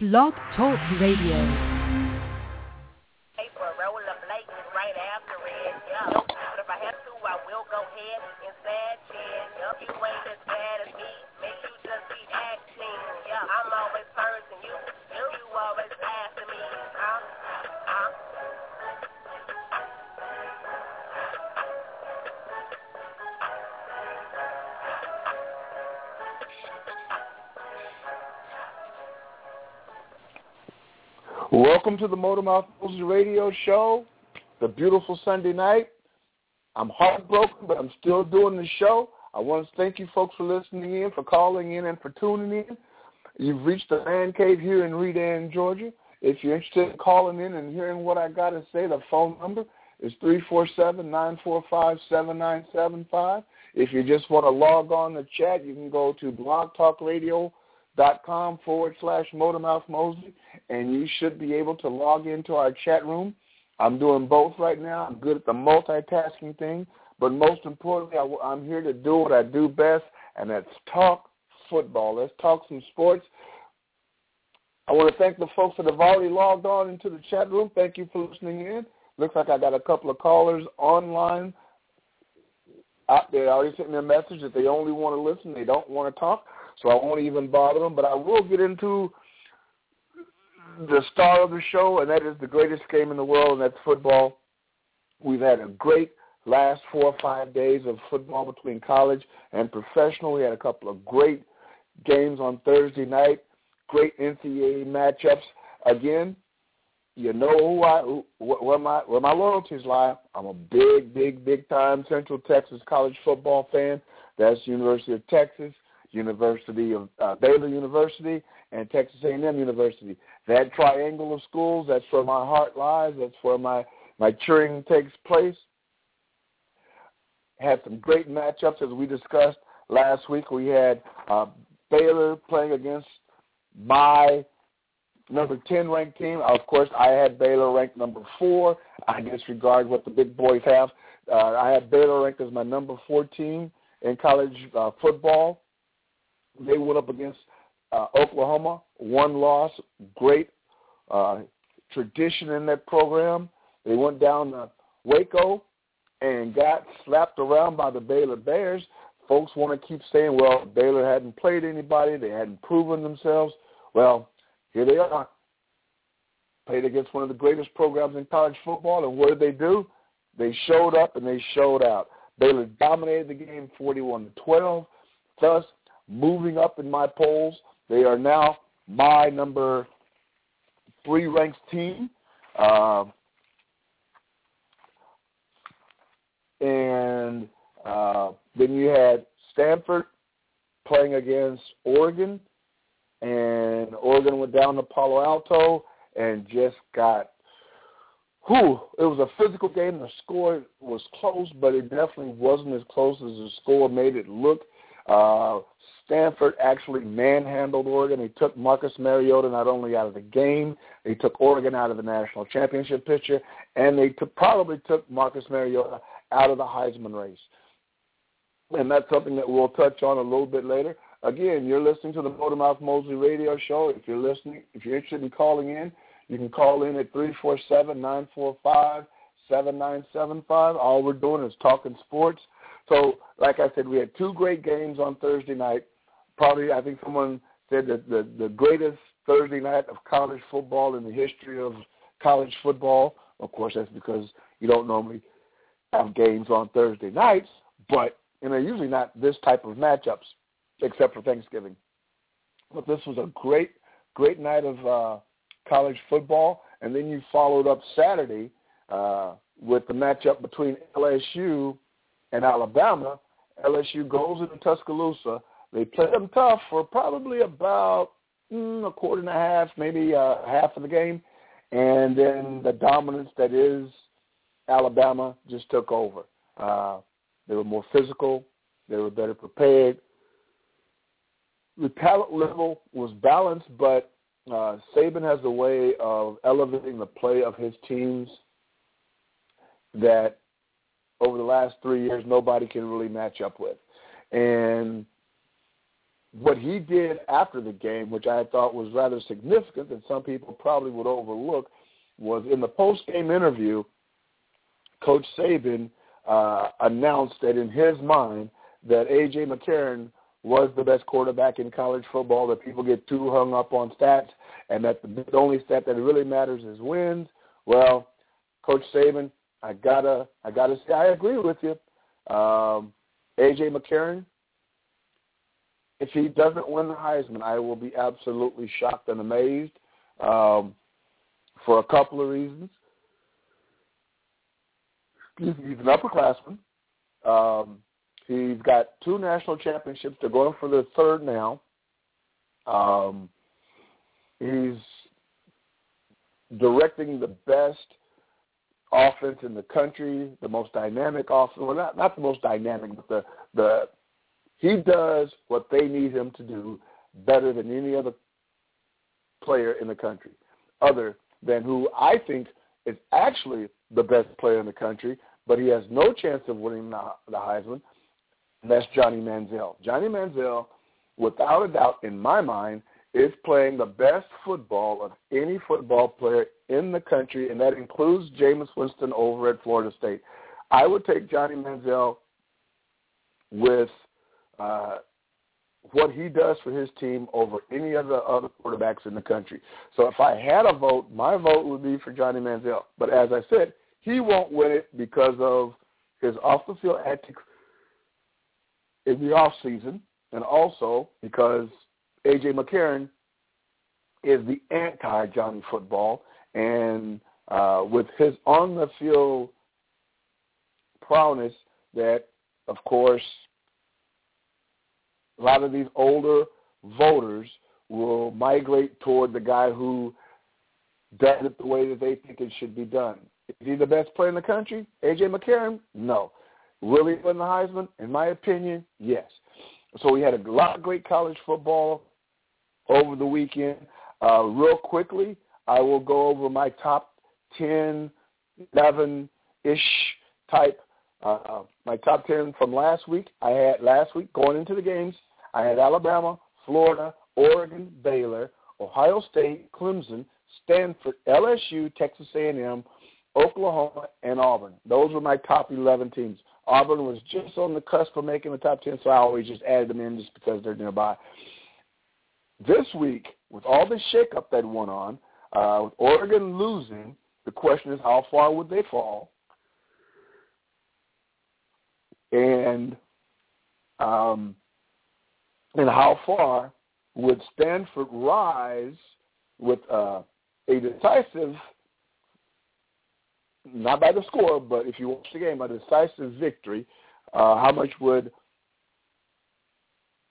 Blog Talk Radio. Welcome to the Motormouth Mosley Radio Show. The beautiful Sunday night. I'm heartbroken, but I'm still doing the show. I want to thank you folks for listening in, for calling in, and for tuning in. You've reached the man cave here in Redan, Georgia. If you're interested in calling in and hearing what I got to say, the phone number is three four seven nine four five seven nine seven five. If you just want to log on the chat, you can go to Blog Talk Radio dot com forward slash Motormouth Mosley, and you should be able to log into our chat room. I'm doing both right now. I'm good at the multitasking thing, but most importantly, I, I'm here to do what I do best, and that's talk football. Let's talk some sports. I want to thank the folks that have already logged on into the chat room. Thank you for listening in. Looks like I got a couple of callers online. Uh, Out there already sent me a message that they only want to listen. They don't want to talk so I won't even bother them. But I will get into the star of the show, and that is the greatest game in the world, and that's football. We've had a great last four or five days of football between college and professional. We had a couple of great games on Thursday night, great NCAA matchups. Again, you know who I where my where my loyalties lie. I'm a big, big, big time Central Texas college football fan. That's University of Texas. University of uh, Baylor University, and Texas A&M University. That triangle of schools, that's where my heart lies. That's where my my cheering takes place. Had some great matchups as we discussed last week. We had uh, Baylor playing against my number 10 ranked team. Of course, I had Baylor ranked number four. I disregard what the big boys have. Uh, I had Baylor ranked as my number four team in college uh, football. They went up against uh, Oklahoma, one loss, great uh, tradition in that program. They went down to Waco and got slapped around by the Baylor Bears. Folks want to keep saying, well, Baylor hadn't played anybody. They hadn't proven themselves. Well, here they are. Played against one of the greatest programs in college football, and what did they do? They showed up and they showed out. Baylor dominated the game 41 to 12. Thus, moving up in my polls. They are now my number three ranked team. Uh, and uh, then you had Stanford playing against Oregon, and Oregon went down to Palo Alto and just got whew, it was a physical game. The score was close, but it definitely wasn't as close as the score made it look. Uh, Stanford actually manhandled Oregon. They took Marcus Mariota not only out of the game, they took Oregon out of the national championship picture, and they took, probably took Marcus Mariota out of the Heisman race. And that's something that we'll touch on a little bit later. Again, you're listening to the Motormouth Mosley radio show. If you're listening, if you're interested in calling in, you can call in at three four seven nine four five seven nine seven five. All we're doing is talking sports. So, like I said, we had two great games on Thursday night probably I think someone said that the the greatest Thursday night of college football in the history of college football. Of course, that's because you don't normally have games on Thursday nights, but and they're usually not this type of matchups, except for Thanksgiving. But this was a great, great night of uh, college football, and then you followed up Saturday uh, with the matchup between LSU and Alabama. LSU goes into Tuscaloosa they played them tough for probably about mm, a quarter and a half, maybe uh, half of the game, and then the dominance that is Alabama just took over. Uh, they were more physical. They were better prepared. The talent level was balanced, but uh, Saban has a way of elevating the play of his teams that over the last three years nobody can really match up with. And what he did after the game, which I thought was rather significant that some people probably would overlook, was in the post-game interview, Coach Saban uh, announced that in his mind that A.J. McCarron was the best quarterback in college football, that people get too hung up on stats, and that the only stat that really matters is wins. Well, Coach Saban, I gotta, I gotta say, I agree with you. Um, A.J. McCarron, if he doesn't win the Heisman, I will be absolutely shocked and amazed um, for a couple of reasons. He's, an upperclassman. Um, he's got two national championships. They're going for the third now. Um, he's directing the best offense in the country, the most dynamic offense. Well, not not the most dynamic, but the the he does what they need him to do better than any other player in the country, other than who I think is actually the best player in the country, but he has no chance of winning the, the Heisman, and that's Johnny Manziel. Johnny Manziel, without a doubt, in my mind, is playing the best football of any football player in the country, and that includes Jameis Winston over at Florida State. I would take Johnny Manziel with – uh, what he does for his team over any of the other quarterbacks in the country. So if I had a vote, my vote would be for Johnny Manziel. But as I said, he won't win it because of his off the field antics in the off season, and also because AJ McCarron is the anti Johnny football, and uh, with his on the field prowess, that of course a lot of these older voters will migrate toward the guy who does it the way that they think it should be done. Is he the best player in the country? A.J. McCarron? No. Will he win the Heisman? In my opinion, yes. So we had a lot of great college football over the weekend. Uh, real quickly, I will go over my top 10, 11-ish type, uh, my top 10 from last week. I had last week going into the games. I had Alabama, Florida, Oregon, Baylor, Ohio State, Clemson, Stanford, LSU, Texas A&M, Oklahoma, and Auburn. Those were my top 11 teams. Auburn was just on the cusp of making the top 10, so I always just added them in just because they're nearby. This week, with all the shakeup that went on, uh, with Oregon losing, the question is how far would they fall? And um, and how far would Stanford rise with uh, a decisive, not by the score, but if you watch the game, a decisive victory? Uh, how much would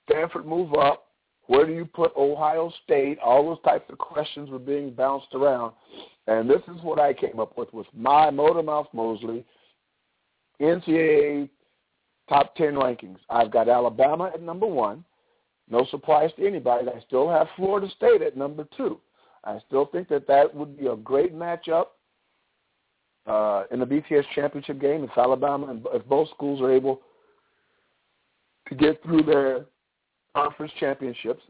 Stanford move up? Where do you put Ohio State? All those types of questions were being bounced around. And this is what I came up with with my Motormouth Mosley NCAA top 10 rankings. I've got Alabama at number one. No surprise to anybody. I still have Florida State at number two. I still think that that would be a great matchup uh, in the BCS championship game if Alabama and if both schools are able to get through their conference championships.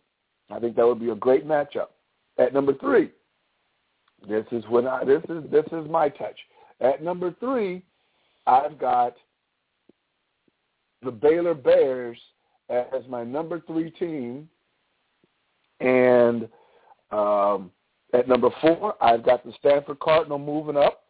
I think that would be a great matchup. At number three, this is when I this is this is my touch. At number three, I've got the Baylor Bears as my number three team. And um, at number four, I've got the Stanford Cardinal moving up.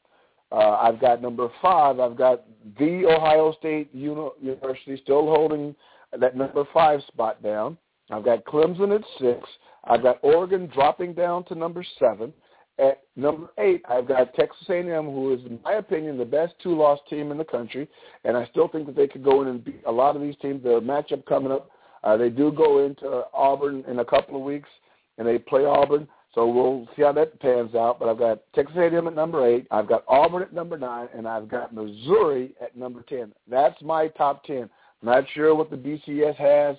Uh, I've got number five. I've got the Ohio State University still holding that number five spot down. I've got Clemson at six. I've got Oregon dropping down to number seven. At number eight, I've got Texas A&M, who is, in my opinion, the best two-loss team in the country, and I still think that they could go in and beat a lot of these teams. Their matchup coming up, uh, they do go into Auburn in a couple of weeks, and they play Auburn. So we'll see how that pans out. But I've got Texas A&M at number eight. I've got Auburn at number nine, and I've got Missouri at number ten. That's my top ten. Not sure what the BCS has.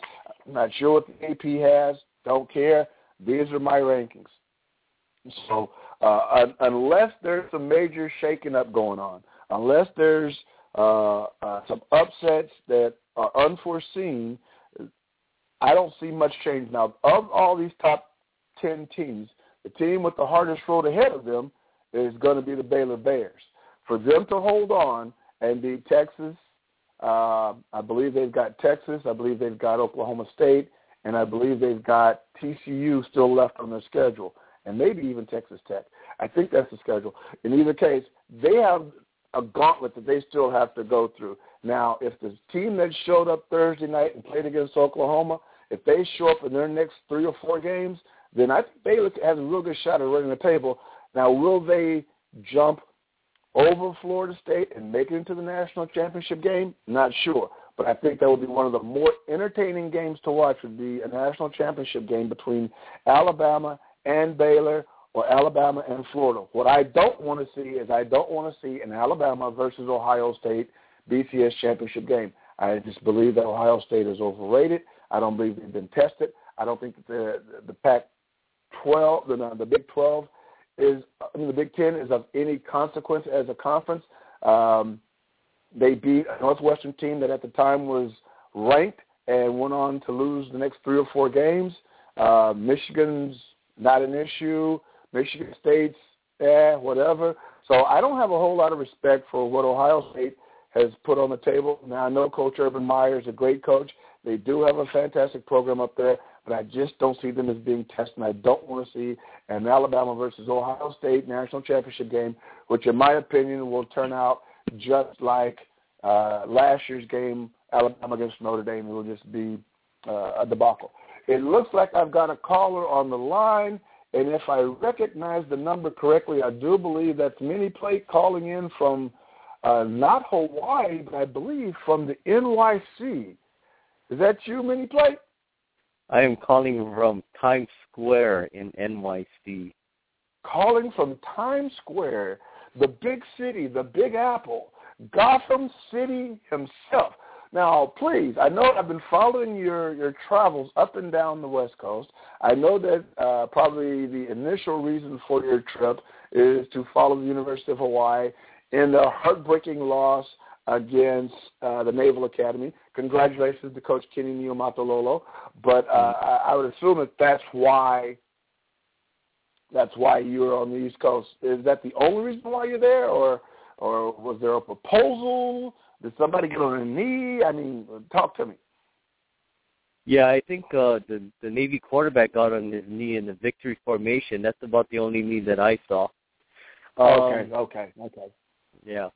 Not sure what the AP has. Don't care. These are my rankings. So uh, unless there's a major shaking up going on, unless there's uh, uh, some upsets that are unforeseen, I don't see much change. Now, of all these top 10 teams, the team with the hardest road ahead of them is going to be the Baylor Bears. For them to hold on and beat Texas, uh, I believe they've got Texas, I believe they've got Oklahoma State, and I believe they've got TCU still left on their schedule, and maybe even Texas Tech. I think that's the schedule. In either case, they have a gauntlet that they still have to go through. Now, if the team that showed up Thursday night and played against Oklahoma, if they show up in their next three or four games, then I think Baylor has a real good shot at running the table. Now, will they jump over Florida State and make it into the national championship game? Not sure. But I think that would be one of the more entertaining games to watch would be a national championship game between Alabama and Baylor or Alabama and Florida. What I don't want to see is I don't want to see an Alabama versus Ohio State BCS championship game. I just believe that Ohio State is overrated. I don't believe they've been tested. I don't think that the the Pac-12, the the Big 12 is, I mean the Big 10 is of any consequence as a conference. Um, they beat a Northwestern team that at the time was ranked and went on to lose the next three or four games. Uh, Michigan's not an issue. Michigan State's, eh, whatever. So I don't have a whole lot of respect for what Ohio State has put on the table. Now I know Coach Urban Meyer is a great coach. They do have a fantastic program up there, but I just don't see them as being tested. And I don't want to see an Alabama versus Ohio State national championship game, which in my opinion will turn out just like uh, last year's game, Alabama against Notre Dame. It will just be uh, a debacle. It looks like I've got a caller on the line. And if I recognize the number correctly, I do believe that's Mini Plate calling in from uh, not Hawaii, but I believe from the NYC. Is that you, Mini Plate? I am calling from Times Square in NYC. Calling from Times Square, the big city, the Big Apple, Gotham City himself. Now, please, I know I've been following your, your travels up and down the West Coast. I know that uh, probably the initial reason for your trip is to follow the University of Hawaii in the heartbreaking loss against uh, the Naval Academy. Congratulations to Coach Kenny Niumatalolo. But uh, I, I would assume that that's why that's why you're on the East Coast. Is that the only reason why you're there, or or was there a proposal? Did somebody get on a knee? I mean, talk to me. Yeah, I think uh, the the Navy quarterback got on his knee in the victory formation. That's about the only knee that I saw. Okay, um, okay, okay. Yeah,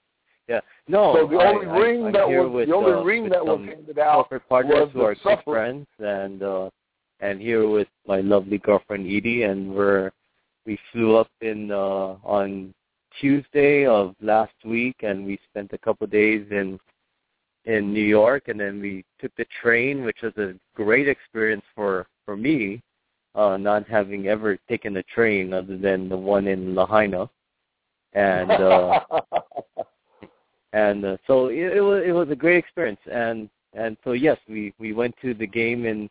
yeah. No, so the only I, ring I, that was with, the only uh, ring that was handed out corporate partners was who are good friends, and uh, and here with my lovely girlfriend Edie, and we're we flew up in uh, on Tuesday of last week, and we spent a couple of days in in New York, and then we took the train, which was a great experience for for me, uh, not having ever taken a train other than the one in Lahaina, and uh, and uh, so it, it was it was a great experience, and and so yes, we we went to the game in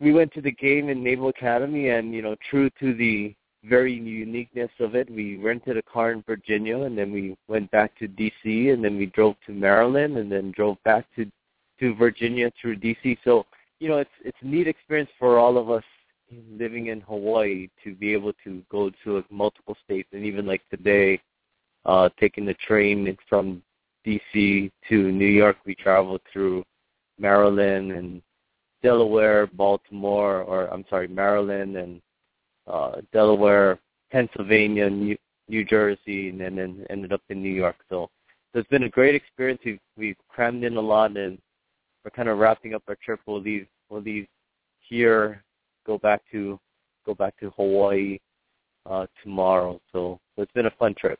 we went to the game in Naval Academy, and you know, true to the very uniqueness of it. We rented a car in Virginia, and then we went back to D.C., and then we drove to Maryland, and then drove back to to Virginia through D.C. So you know, it's it's a neat experience for all of us living in Hawaii to be able to go to like, multiple states, and even like today, uh, taking the train from D.C. to New York, we traveled through Maryland and Delaware, Baltimore, or I'm sorry, Maryland and uh, Delaware, Pennsylvania, New, New Jersey, and then, ended up in New York. So, so it's been a great experience. We've, we've crammed in a lot, and we're kind of wrapping up our trip. We'll leave we'll leave here, go back to go back to Hawaii uh, tomorrow. So, so it's been a fun trip.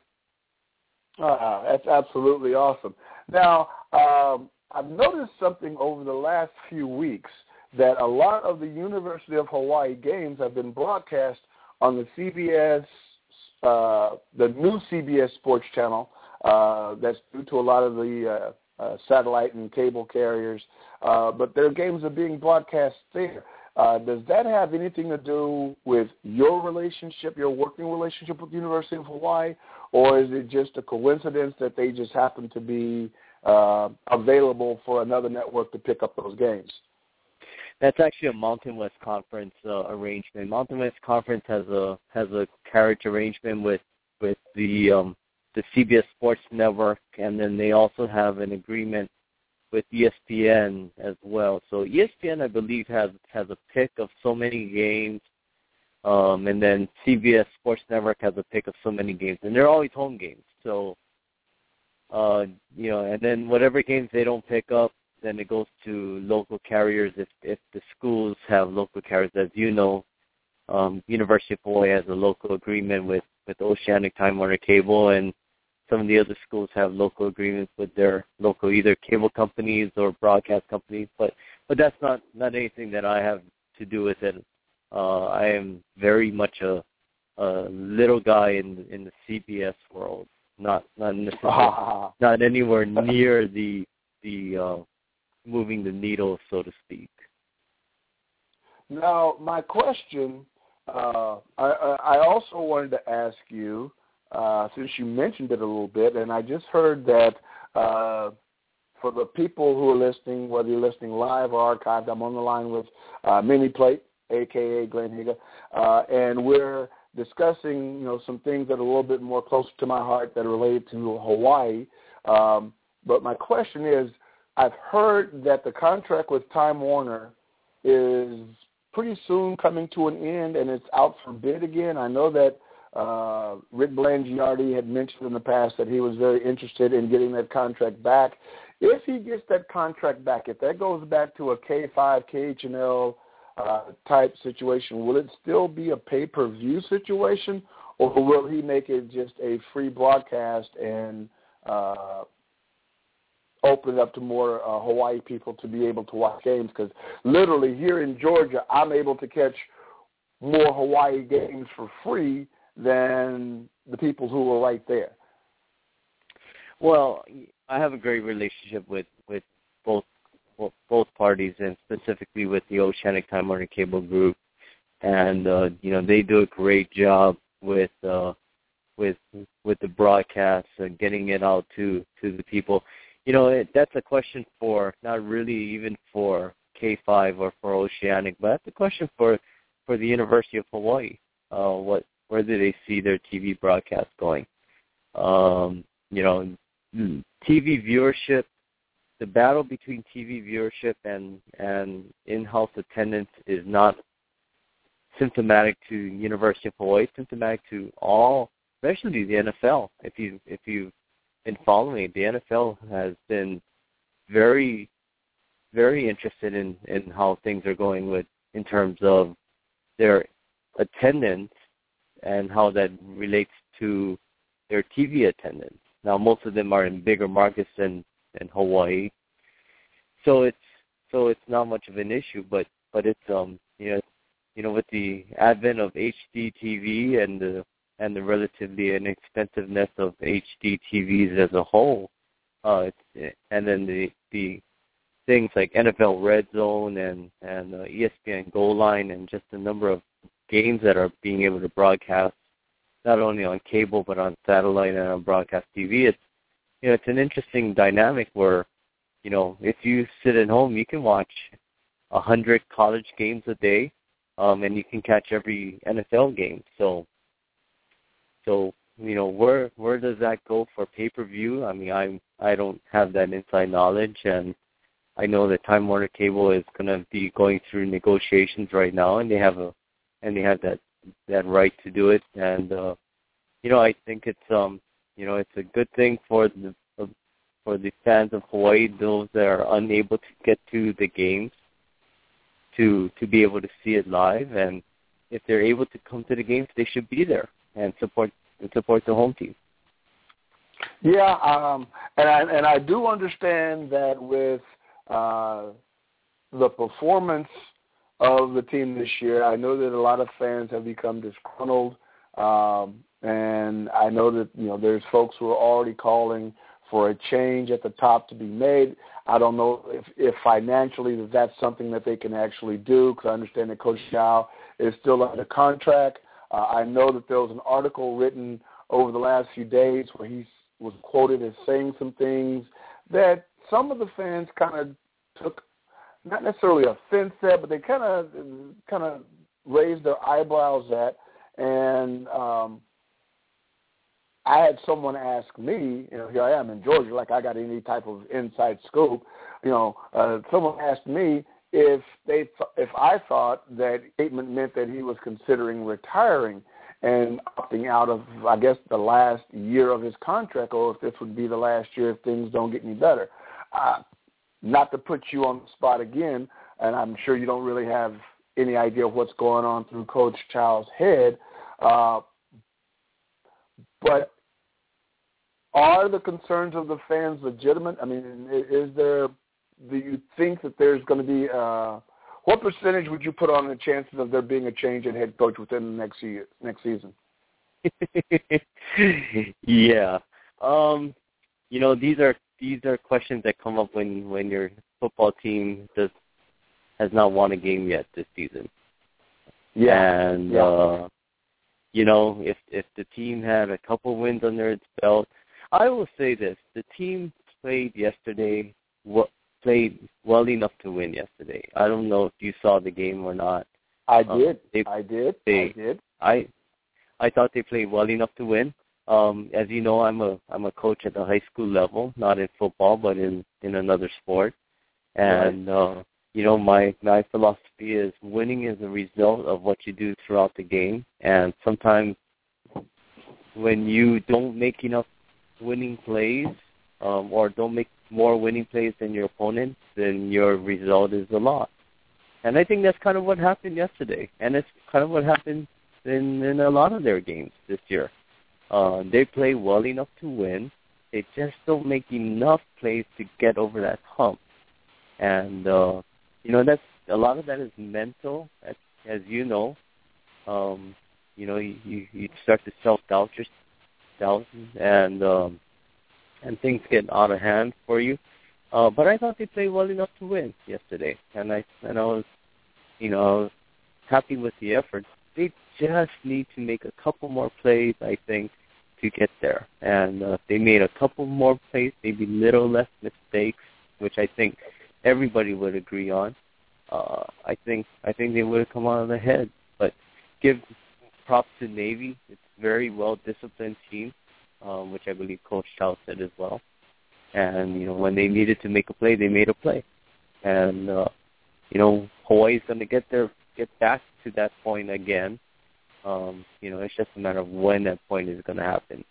Uh, that's absolutely awesome. Now, um, I've noticed something over the last few weeks that a lot of the University of Hawaii games have been broadcast on the CBS, uh, the new CBS Sports Channel. Uh, that's due to a lot of the uh, uh, satellite and cable carriers, uh, but their games are being broadcast there. Uh, does that have anything to do with your relationship, your working relationship with the University of Hawaii, or is it just a coincidence that they just happen to be uh, available for another network to pick up those games? That's actually a Mountain West Conference uh, arrangement. Mountain West Conference has a has a carriage arrangement with with the um, the CBS Sports Network, and then they also have an agreement with ESPN as well. So ESPN, I believe, has has a pick of so many games, um, and then CBS Sports Network has a pick of so many games, and they're always home games. So, uh, you know, and then whatever games they don't pick up, then it goes to local carriers. If if the schools have local carriers, as you know, um, University of Hawaii has a local agreement with with Oceanic Time Warner Cable, and some of the other schools have local agreements with their local either cable companies or broadcast companies, but but that's not not anything that I have to do with it. Uh, I am very much a, a little guy in in the CBS world, not not not anywhere near the the uh, moving the needle, so to speak. Now, my question, uh, I, I also wanted to ask you uh, since you mentioned it a little bit, and I just heard that uh, for the people who are listening, whether you're listening live or archived, I'm on the line with uh, Mini Plate, aka Glenn Higa, uh, and we're discussing, you know, some things that are a little bit more close to my heart that are related to Hawaii. Um, but my question is, I've heard that the contract with Time Warner is pretty soon coming to an end, and it's out for bid again. I know that uh, Rick Blangiardi had mentioned in the past that he was very interested in getting that contract back. If he gets that contract back, if that goes back to a K5, KHNL uh, type situation, will it still be a pay-per-view situation, or will he make it just a free broadcast and uh, open it up to more uh, Hawaii people to be able to watch games? Because literally here in Georgia, I'm able to catch more Hawaii games for free than the people who were right there. Well, I have a great relationship with with both both parties, and specifically with the Oceanic Time Warner Cable Group, and uh, you know they do a great job with uh, with with the broadcasts and getting it out to to the people. You know it, that's a question for not really even for K5 or for Oceanic, but that's a question for for the University of Hawaii. Uh, what where do they see their TV broadcast going? Um, you know, TV viewership, the battle between TV viewership and and in-house attendance is not symptomatic to University of Hawaii. Symptomatic to all, especially the NFL. If you if you've been following it, the NFL has been very very interested in in how things are going with in terms of their attendance and how that relates to their TV attendance. Now, most of them are in bigger markets than than Hawaii, so it's so it's not much of an issue. But but it's um you know you know with the advent of HD TV and the and the relatively inexpensiveness of HD TVs as a whole, uh, and then the the things like NFL Red Zone and and uh, ESPN Goal Line and just a number of games that are being able to broadcast not only on cable but on satellite and on broadcast TV. It's you know it's an interesting dynamic where you know if you sit at home you can watch a hundred college games a day, um, and you can catch every NFL game. So so you know where where does that go for pay per view? I mean I I don't have that inside knowledge and. I know that Time Warner Cable is going to be going through negotiations right now, and they have a and they have that that right to do it. And uh, you know, I think it's um, you know, it's a good thing for the for the fans of Hawaii, those that are unable to get to the games, to to be able to see it live. And if they're able to come to the games, they should be there and support and support the home team. Yeah, um, and I and I do understand that with uh, the performance of the team this year. I know that a lot of fans have become disgruntled, um, and I know that you know there's folks who are already calling for a change at the top to be made. I don't know if, if financially that that's something that they can actually do because I understand that Coach Chow is still under contract. Uh, I know that there was an article written over the last few days where he was quoted as saying some things that some of the fans kind of took not necessarily offense at, but they kind of kind of raised their eyebrows at. And um, I had someone ask me, you know, here I am in Georgia, like I got any type of inside scoop. You know, uh, someone asked me if they th- if I thought that statement meant that he was considering retiring and opting out of, I guess, the last year of his contract, or if this would be the last year if things don't get any better. Uh, not to put you on the spot again, and I'm sure you don't really have any idea of what's going on through Coach Chow's head, uh, but are the concerns of the fans legitimate? I mean, is there? Do you think that there's going to be? Uh, what percentage would you put on the chances of there being a change in head coach within the next year, next season? yeah, um, you know these are these are questions that come up when when your football team does has not won a game yet this season. Yeah, and yeah. uh, you know if if the team had a couple wins under its belt, I will say this: the team played yesterday. What played well enough to win yesterday. I don't know if you saw the game or not. I um, did. They, I did. They, I did. I I thought they played well enough to win. Um, as you know, I'm a I'm a coach at the high school level, not in football, but in in another sport. And right. uh, you know, my my philosophy is winning is a result of what you do throughout the game. And sometimes when you don't make enough winning plays, um, or don't make more winning plays than your opponent, then your result is a loss. And I think that's kind of what happened yesterday, and it's kind of what happened in in a lot of their games this year. Uh, they play well enough to win. They just don't make enough plays to get over that hump. And uh, you know that's a lot of that is mental, as, as you know. Um, you know, you, you you start to self doubt yourself, and um, and things get out of hand for you. Uh, but I thought they played well enough to win yesterday, and I and I was, you know, happy with the effort. They just need to make a couple more plays, I think, to get there. And uh, they made a couple more plays, maybe little less mistakes, which I think everybody would agree on. Uh, I think I think they would have come out of the head. But give props to Navy; it's a very well disciplined team, um, which I believe Coach Chow said as well. And you know, when they needed to make a play, they made a play. And uh, you know, Hawaii's going to get there, get back to that point again. Um, you know, it's just a matter of when that point is going to happen.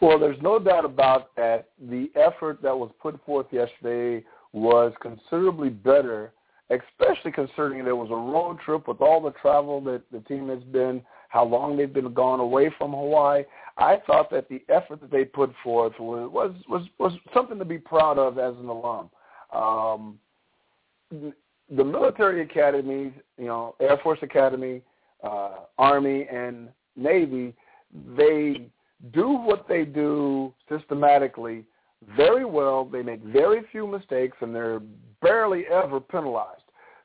Well, there's no doubt about that. The effort that was put forth yesterday was considerably better, especially considering there was a road trip with all the travel that the team has been, how long they've been gone away from Hawaii. I thought that the effort that they put forth was was was, was something to be proud of as an alum. Um, the military academies, you know, Air Force Academy, uh, Army and Navy, they do what they do systematically very well. They make very few mistakes, and they're barely ever penalized.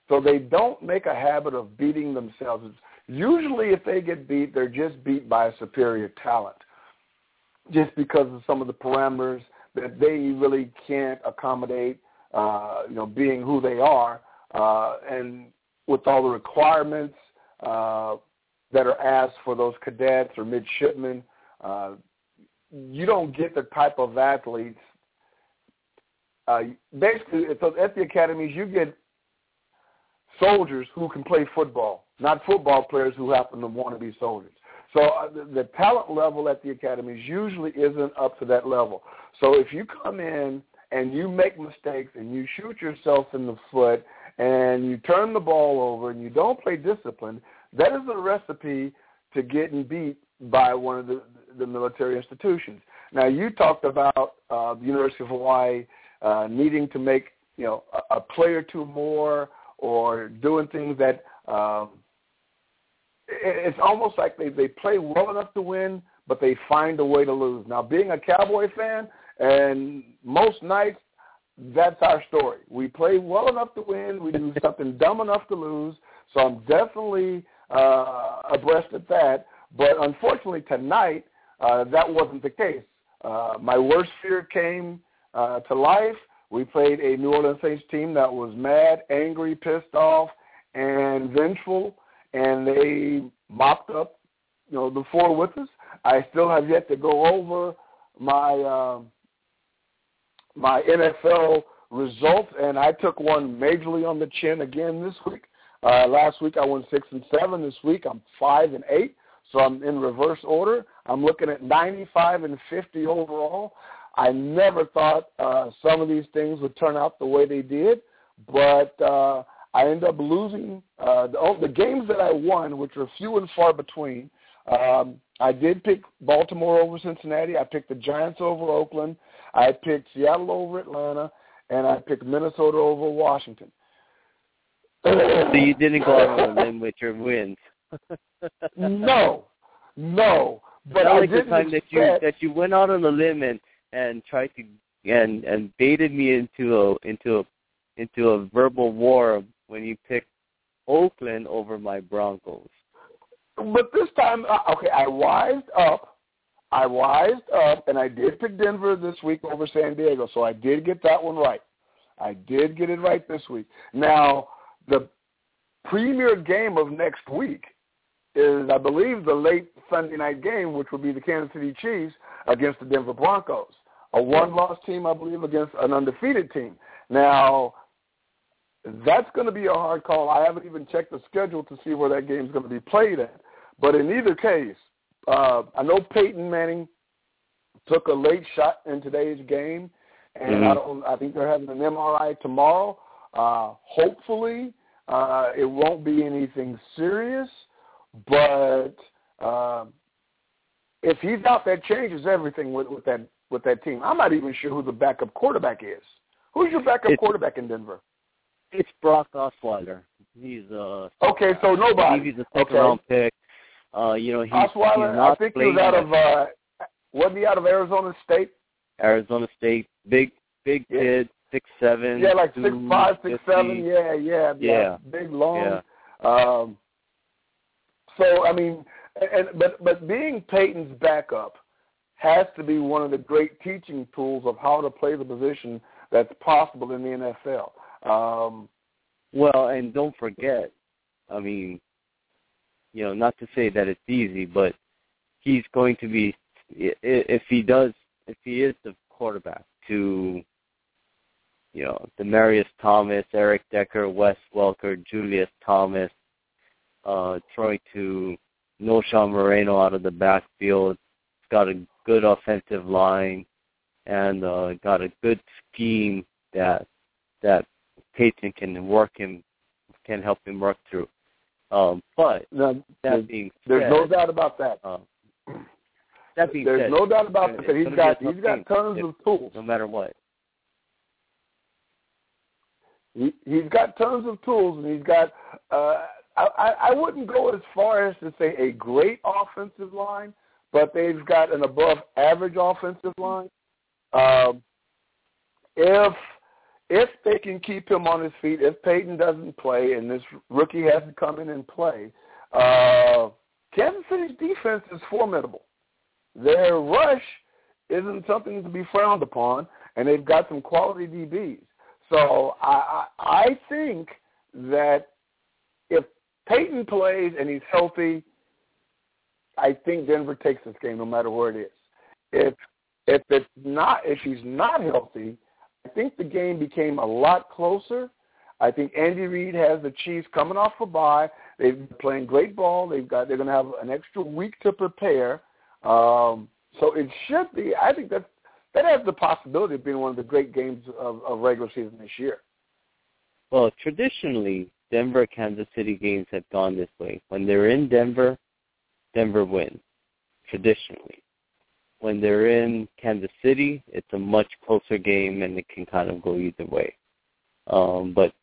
So they don't make a habit of beating themselves. Usually, if they get beat, they're just beat by a superior talent, just because of some of the parameters that they really can't accommodate. Uh, you know, being who they are, uh, and with all the requirements uh, that are asked for those cadets or midshipmen. Uh, you don't get the type of athletes. Uh, basically, at the academies, you get soldiers who can play football, not football players who happen to want to be soldiers. So uh, the, the talent level at the academies usually isn't up to that level. So if you come in and you make mistakes and you shoot yourself in the foot and you turn the ball over and you don't play discipline, that is a recipe to getting beat by one of the, the military institutions. Now, you talked about uh, the University of Hawaii uh, needing to make you know a, a play or two more or doing things that um, it, it's almost like they they play well enough to win, but they find a way to lose. Now, being a Cowboy fan, and most nights that's our story. We play well enough to win. We do something dumb enough to lose. So I'm definitely uh, abreast of that. But unfortunately, tonight uh, that wasn't the case. Uh, my worst fear came uh, to life. We played a New Orleans Saints team that was mad, angry, pissed off, and vengeful, and they mopped up, you know, the four with us. I still have yet to go over my uh, my NFL results, and I took one majorly on the chin again this week. Uh, last week I went six and seven. This week I'm five and eight. So I'm in reverse order. I'm looking at 95 and 50 overall. I never thought uh, some of these things would turn out the way they did, but uh, I ended up losing uh, the, oh, the games that I won, which were few and far between. Um, I did pick Baltimore over Cincinnati. I picked the Giants over Oakland. I picked Seattle over Atlanta, and I picked Minnesota over Washington. so you didn't go out limb with your wins. no, no. But I like the time that you that you went out on a limb and and tried to and and baited me into a into a into a verbal war when you picked Oakland over my Broncos. But this time, uh, okay, I wised up. I wised up, and I did pick Denver this week over San Diego, so I did get that one right. I did get it right this week. Now, the premier game of next week is, I believe, the late Sunday night game, which will be the Kansas City Chiefs against the Denver Broncos, a one-loss team, I believe, against an undefeated team. Now, that's going to be a hard call. I haven't even checked the schedule to see where that game is going to be played at. But in either case, uh, I know Peyton Manning took a late shot in today's game, and mm-hmm. I don't. I think they're having an MRI tomorrow. Uh, hopefully, uh, it won't be anything serious, but uh, if he's out, that changes everything with, with that with that team. I'm not even sure who the backup quarterback is. Who's your backup it's, quarterback in Denver? It's Brock Osweiler. He's uh okay, so nobody. He's a second okay. round pick. Uh, you know, he's, Osweiler, he's not I think he was out of uh, wasn't he out of Arizona State? Arizona State, big big yeah. kid, six seven. Yeah, like six five, six 50. seven. Yeah, yeah, yeah, big long. Yeah. Um, so I mean, and but but being Peyton's backup has to be one of the great teaching tools of how to play the position that's possible in the NFL. Um, well, and don't forget, I mean, you know, not to say that it's easy, but he's going to be if he does if he is the quarterback to you know, Demaryius Thomas, Eric Decker, Wes Welker, Julius Thomas, uh, throwing to Knowshon Moreno out of the backfield. It's got a good offensive line and uh, got a good scheme that that Peyton can work him can help him work through. Um, but now, that being there's no doubt about that. Uh, that being there's said, no doubt about that. He's got he's got tons of tools. No matter what. He he's got tons of tools, and he's got. Uh, I I wouldn't go as far as to say a great offensive line, but they've got an above average offensive line. Um, if if they can keep him on his feet, if Peyton doesn't play and this rookie has to come in and play, uh, Kansas City's defense is formidable. Their rush isn't something to be frowned upon, and they've got some quality DBs. So I, I, I think that if Peyton plays and he's healthy, I think Denver takes this game no matter where it is. If if it's not if he's not healthy, I think the game became a lot closer. I think Andy Reid has the Chiefs coming off a bye. They've been playing great ball. They've got they're going to have an extra week to prepare. Um, so it should be. I think that that has the possibility of being one of the great games of, of regular season this year. Well, traditionally, Denver Kansas City games have gone this way. When they're in Denver, Denver wins. Traditionally, when they're in Kansas City, it's a much closer game and it can kind of go either way. Um, but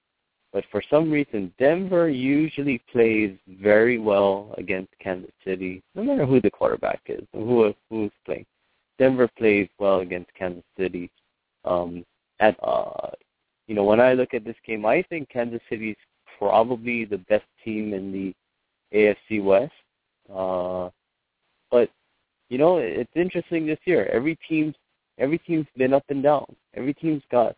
but for some reason, Denver usually plays very well against Kansas City, no matter who the quarterback is who who's playing. Denver plays well against Kansas City. Um, at uh, you know, when I look at this game, I think Kansas City is probably the best team in the AFC West. Uh, you know, it's interesting this year. Every team's every team's been up and down. Every team's got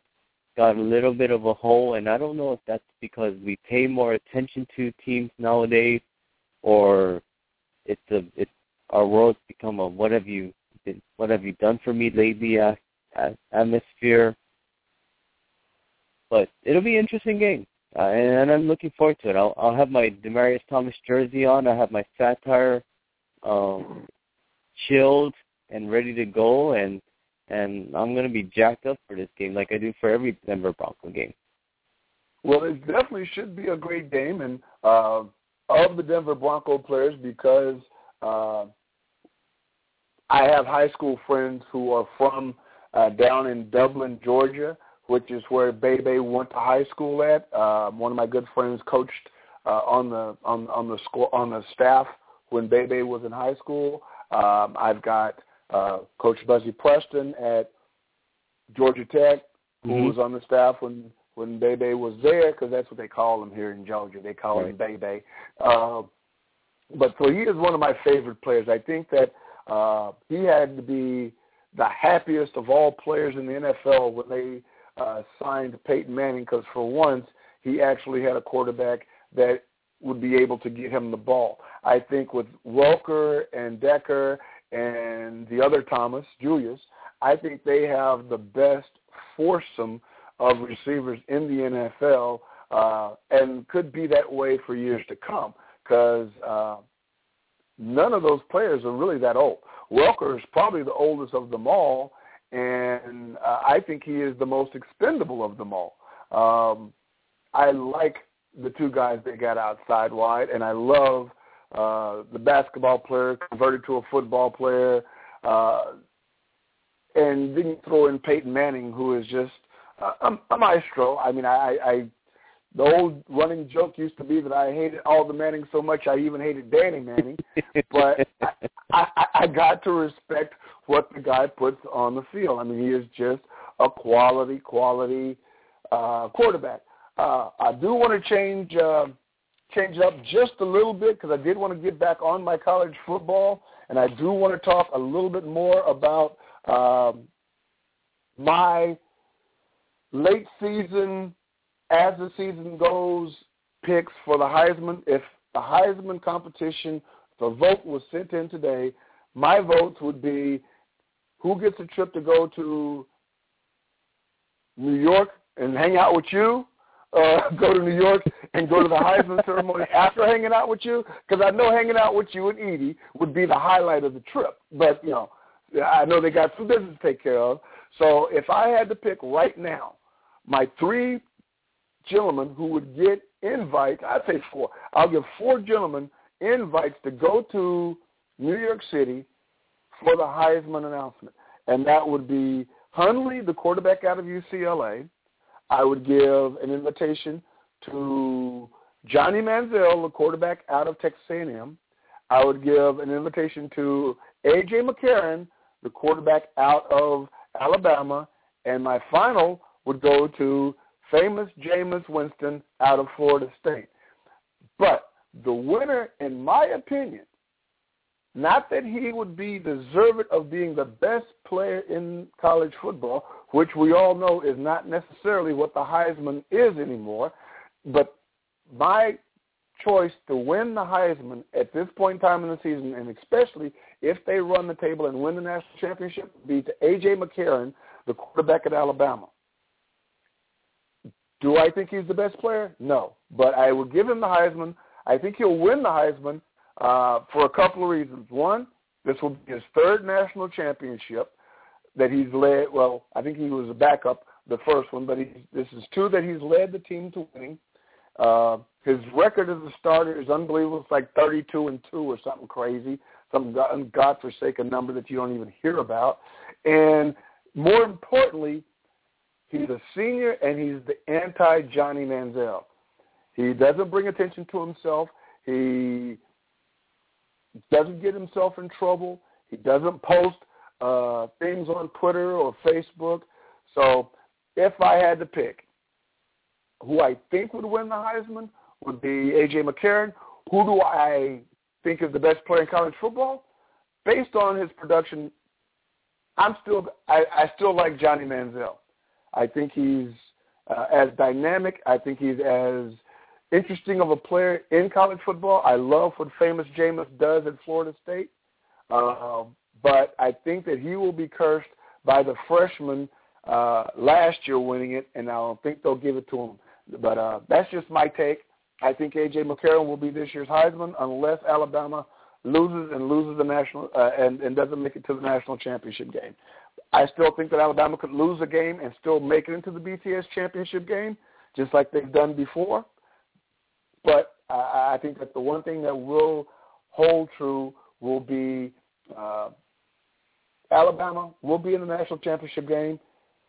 got a little bit of a hole, and I don't know if that's because we pay more attention to teams nowadays, or it's a it's our world's become a what have you been, what have you done for me lately atmosphere. But it'll be an interesting game, uh, and I'm looking forward to it. I'll, I'll have my Demaryius Thomas jersey on. I have my satire um, chilled and ready to go, and and I'm going to be jacked up for this game like I do for every Denver Bronco game. Well, it definitely should be a great game, and uh, of the Denver Bronco players, because uh, I have high school friends who are from uh, down in Dublin, Georgia, which is where Bebe went to high school at. Uh, one of my good friends coached uh, on the on on the school on the staff when Bebe was in high school. Um, I've got uh, Coach Buzzy Preston at Georgia Tech, who mm-hmm. was on the staff when when Bebe was there, because that's what they call him here in Georgia. They call right. him Bebe. Uh, but so he is one of my favorite players. I think that uh, he had to be the happiest of all players in the NFL when they uh, signed Peyton Manning, because for once he actually had a quarterback that would be able to get him the ball. I think with Welker and Decker and the other Thomas, Julius, I think they have the best foursome of receivers in the NFL uh, and could be that way for years to come because uh, none of those players are really that old. Welker is probably the oldest of them all, and uh, I think he is the most expendable of them all. Um, I like the two guys they got outside wide, and I love uh, the basketball player converted to a football player, uh, and then you throw in Peyton Manning, who is just uh, a, a maestro. I mean, I, I the old running joke used to be that I hated all the Manning so much I even hated Danny Manning, but I, I, I got to respect what the guy puts on the field. I mean, he is just a quality, quality uh, quarterback. Uh, I do want to change. Uh, change it up just a little bit because I did want to get back on my college football, and I do want to talk a little bit more about um, my late season, as the season goes, picks for the Heisman. If the Heisman competition, the vote was sent in today, my votes would be who gets a trip to go to New York and hang out with you, uh, go to New York and go to the Heisman ceremony after hanging out with you? Because I know hanging out with you and Edie would be the highlight of the trip. But, you know, I know they got some business to take care of. So if I had to pick right now, my three gentlemen who would get invites, I'd say four. I'll give four gentlemen invites to go to New York City for the Heisman announcement. And that would be Hundley, the quarterback out of UCLA, I would give an invitation to Johnny Manziel, the quarterback out of Texas A&M. I would give an invitation to A.J. McCarron, the quarterback out of Alabama. And my final would go to famous Jameis Winston out of Florida State. But the winner, in my opinion, not that he would be deserved of being the best player in college football, which we all know is not necessarily what the Heisman is anymore, but my choice to win the Heisman at this point in time in the season, and especially if they run the table and win the national championship, would be to A.J. McCarron, the quarterback at Alabama. Do I think he's the best player? No. But I will give him the Heisman. I think he'll win the Heisman uh, for a couple of reasons. One, this will be his third national championship that he's led. Well, I think he was a backup the first one, but he, this is two that he's led the team to winning. Uh, his record as a starter is unbelievable. It's like 32 and two or something crazy, some god, godforsaken number that you don't even hear about. And more importantly, He's a senior, and he's the anti-Johnny Manziel. He doesn't bring attention to himself. He doesn't get himself in trouble. He doesn't post uh, things on Twitter or Facebook. So if I had to pick who I think would win the Heisman would be A.J. McCarron. Who do I think is the best player in college football? Based on his production, I'm still I, I still like Johnny Manziel. I think he's uh, as dynamic. I think he's as interesting of a player in college football. I love what famous Jameis does at Florida State. Uh, but I think that he will be cursed by the freshman uh, last year winning it, and I don't think they'll give it to him. But uh, that's just my take. I think A.J. McCarron will be this year's Heisman unless Alabama loses and loses the national uh, and, and doesn't make it to the national championship game. I still think that Alabama could lose a game and still make it into the BCS championship game, just like they've done before. But I, I think that the one thing that will hold true will be uh, Alabama will be in the national championship game.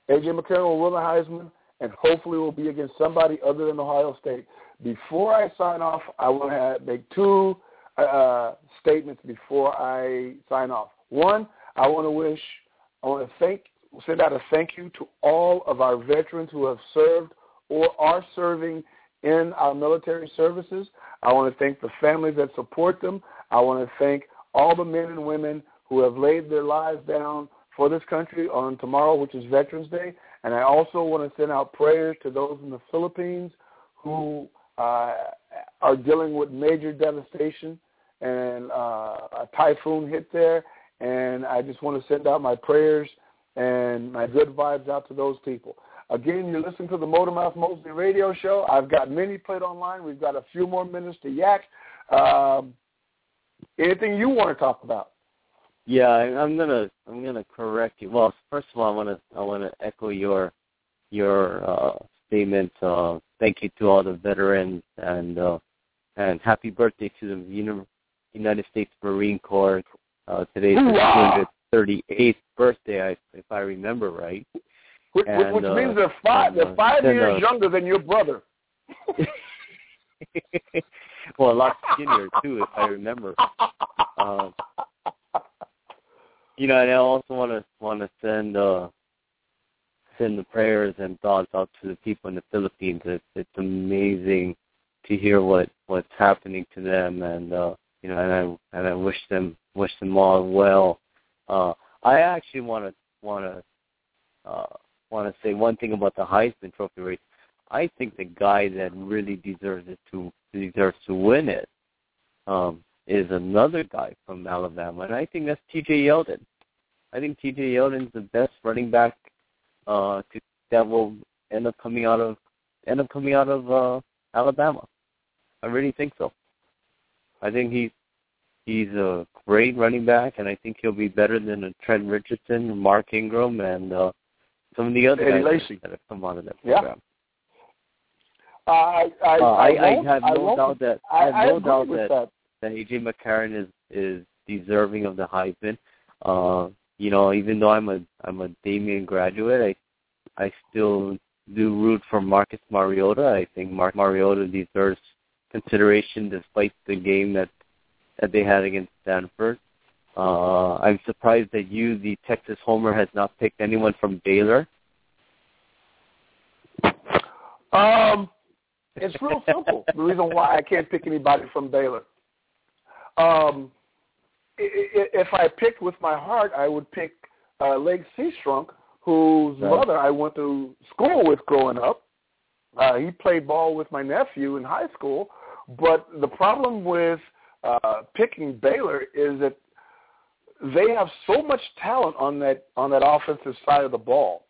A.J. McCarron will win the Heisman, and hopefully will be against somebody other than Ohio State. Before I sign off, I want to make two uh, statements before I sign off. One, I want to wish, I want to thank, send out a thank you to all of our veterans who have served or are serving in our military services. I want to thank the families that support them. I want to thank all the men and women who have laid their lives down for this country on tomorrow, which is Veterans Day. And I also want to send out prayers to those in the Philippines who uh, are dealing with major devastation and uh, a typhoon hit there. And I just want to send out my prayers and my good vibes out to those people. Again, you're listening to the Motormouth Mosley radio show. I've got many played online. We've got a few more minutes to yak. Um, anything you want to talk about? Yeah, I'm gonna I'm gonna correct you. Well, first of all, I want to I want to echo your your uh, statement. Uh, thank you to all the veterans and uh, and happy birthday to the United States Marine Corps. Uh, today's the 238th birthday, I, if I remember right. Which, and, which uh, means they're five they're five years younger than your brother. well, a lot skinnier too, if I remember. Um, you know, and I also want to want to send uh, send the prayers and thoughts out to the people in the Philippines. It's it's amazing to hear what what's happening to them, and uh, you know, and I and I wish them wish them all well. Uh, I actually want to want to uh, want to say one thing about the Heisman Trophy race. I think the guy that really deserves it to deserves to win it um, is another guy from Alabama, and I think that's T.J. Yeldon. I think T.J. Yeldon's the best running back uh, to, that will end up coming out of end up coming out of uh, Alabama. I really think so. I think he's he's a great running back, and I think he'll be better than a Trent Richardson, Mark Ingram, and uh, some of the other Eddie guys that have come out of that program. Yeah. I I, uh, I, I, I have no doubt that I have no doubt that, that that AJ McCarron is is deserving of the Heisman. Uh, you know, even though I'm a I'm a Damien graduate, I I still do root for Marcus Mariota. I think Mark Mariota deserves consideration despite the game that that they had against Stanford. Uh, I'm surprised that you, the Texas homer, has not picked anyone from Baylor. Um, it's real simple. the reason why I can't pick anybody from Baylor. Um, if I picked with my heart, I would pick uh, Lake Seastrunk, whose right. mother I went to school with growing up. Uh, he played ball with my nephew in high school, but the problem with uh, picking Baylor is that they have so much talent on that on that offensive side of the ball,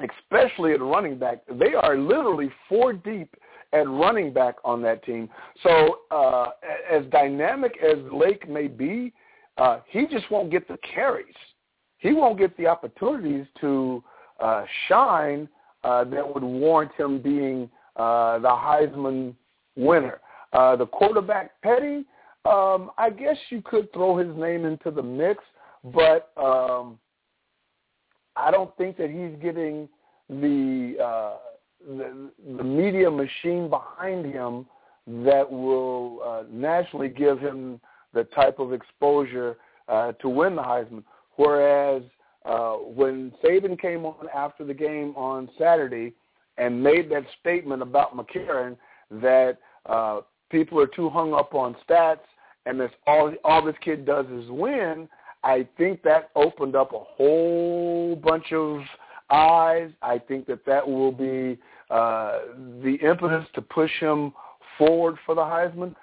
especially at running back. They are literally four deep at running back on that team. So uh, as dynamic as Lake may be, uh, he just won't get the carries. He won't get the opportunities to uh, shine uh, that would warrant him being uh, the Heisman winner. Uh, the quarterback, Petty, um, I guess you could throw his name into the mix, but um, I don't think that he's getting the, uh, the the media machine behind him that will uh, nationally give him the type of exposure uh, to win the Heisman. Whereas uh, when Saban came on after the game on Saturday and made that statement about McCarron that uh, people are too hung up on stats and this all all this kid does is win, I think that opened up a whole bunch of eyes. I think that that will be uh, the impetus to push him forward for the Heisman.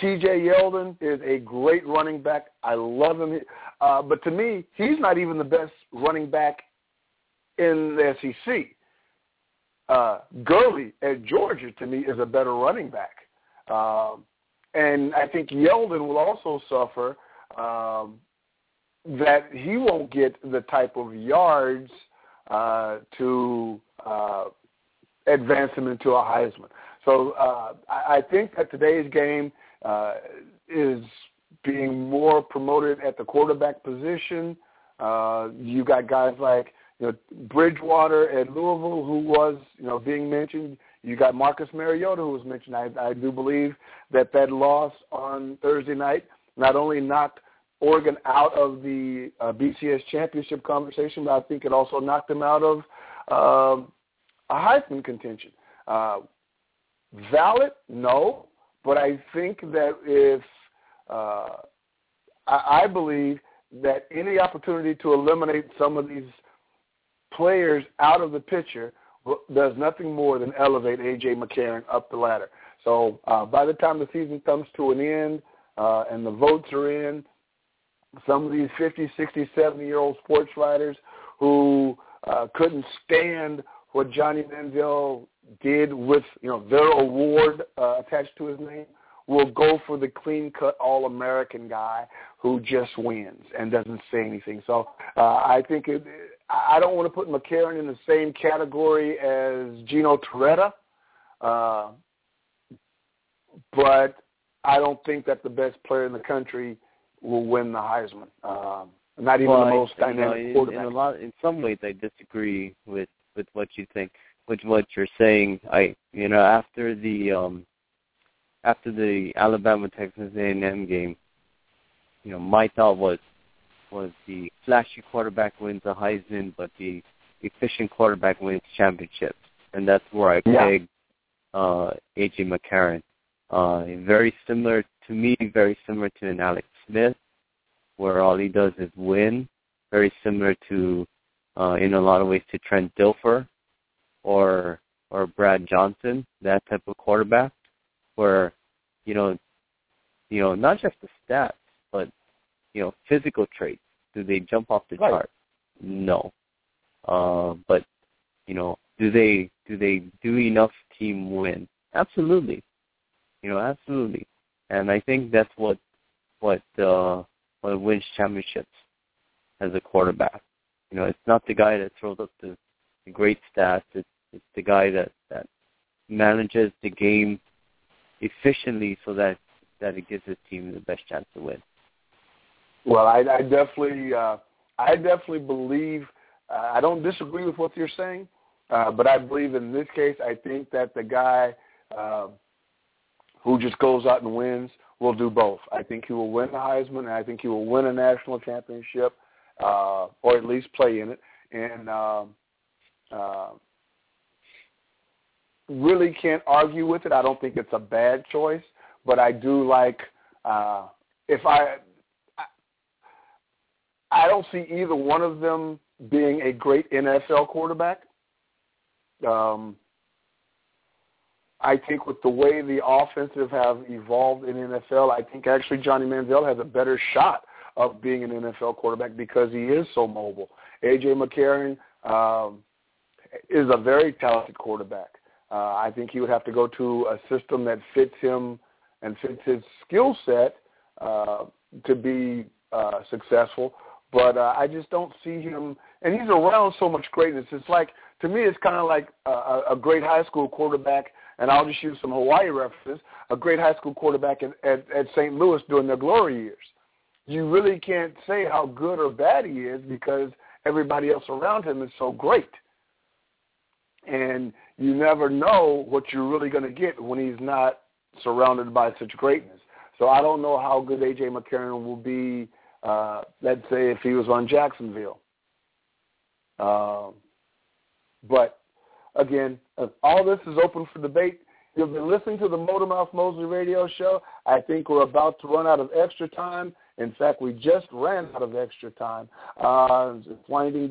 T.J. Yeldon is a great running back. I love him. Uh, but to me, he's not even the best running back in the SEC. Uh, Gurley at Georgia, to me, is a better running back. Um, and I think Yeldon will also suffer um, that he won't get the type of yards uh, to uh, advance him into a Heisman. So uh, I, I think that today's game uh, is being more promoted at the quarterback position. Uh, you got guys like you know Bridgewater at Louisville, who was you know being mentioned. You got Marcus Mariota, who was mentioned. I, I do believe that that loss on Thursday night not only knocked Oregon out of the uh, BCS championship conversation, but I think it also knocked them out of uh, a Heisman contention. Uh, valid? No. But I think that if uh, I, I believe that any opportunity to eliminate some of these players out of the picture does nothing more than elevate A.J. McCarron up the ladder. So uh, by the time the season comes to an end uh, and the votes are in, some of these 50, 60, 70-year-old sports writers who uh, couldn't stand what Johnny Manziel did with you know their award uh, attached to his name will go for the clean cut all American guy who just wins and doesn't say anything. So uh, I think it, I don't want to put McCarron in the same category as Gino Torretta, uh, but I don't think that the best player in the country will win the Heisman. Um, not even well, the most I, dynamic you know, quarterback. In, a lot, in some ways, I disagree with with what you think, with what you're saying. I, you know, after the um, after the Alabama Texas A&M game, you know, my thought was was the flashy quarterback wins a Heisman, but the efficient quarterback wins championships, and that's where I Yeah. pegged uh, AJ McCarron. Uh, very similar to me, very similar to an Alex Smith, where all he does is win. Very similar to, uh, in a lot of ways, to Trent Dilfer or or Brad Johnson, that type of quarterback, where you know, you know, not just the stats, but you know, physical traits. Do they jump off the Right. chart? No. Uh, but you know, do they do they do enough team win? Absolutely. You know, absolutely. And I think that's what what uh what wins championships as a quarterback. You know, it's not the guy that throws up the, the great stats. It's it's the guy that that manages the game efficiently so that that it gives his team the best chance to win. Well, I, I definitely, uh, I definitely believe. Uh, I don't disagree with what you're saying, uh, but I believe in this case, I think that the guy uh, who just goes out and wins will do both. I think he will win the Heisman, and I think he will win a national championship, uh, or at least play in it. And um, uh, really can't argue with it. I don't think it's a bad choice, but I do like uh, if I I don't see either one of them being a great NFL quarterback. Um, I think with the way the offensive have evolved in NFL, I think actually Johnny Manziel has a better shot of being an NFL quarterback because he is so mobile. AJ McCarron um, is a very talented quarterback. Uh, I think he would have to go to a system that fits him and fits his skill set uh, to be uh, successful. But uh, I just don't see him, and he's around so much greatness. It's like to me, it's kind of like a, a great high school quarterback, and I'll just use some Hawaii references. A great high school quarterback at, at, at St. Louis during their glory years. You really can't say how good or bad he is because everybody else around him is so great. and you never know what you're really going to get when he's not surrounded by such greatness. So I don't know how good AJ McCarron will be. Uh, let's say if he was on Jacksonville. Um, but again, all this is open for debate. You've been listening to the Motormouth Mosley radio show. I think we're about to run out of extra time. In fact, we just ran out of extra time. Uh, winding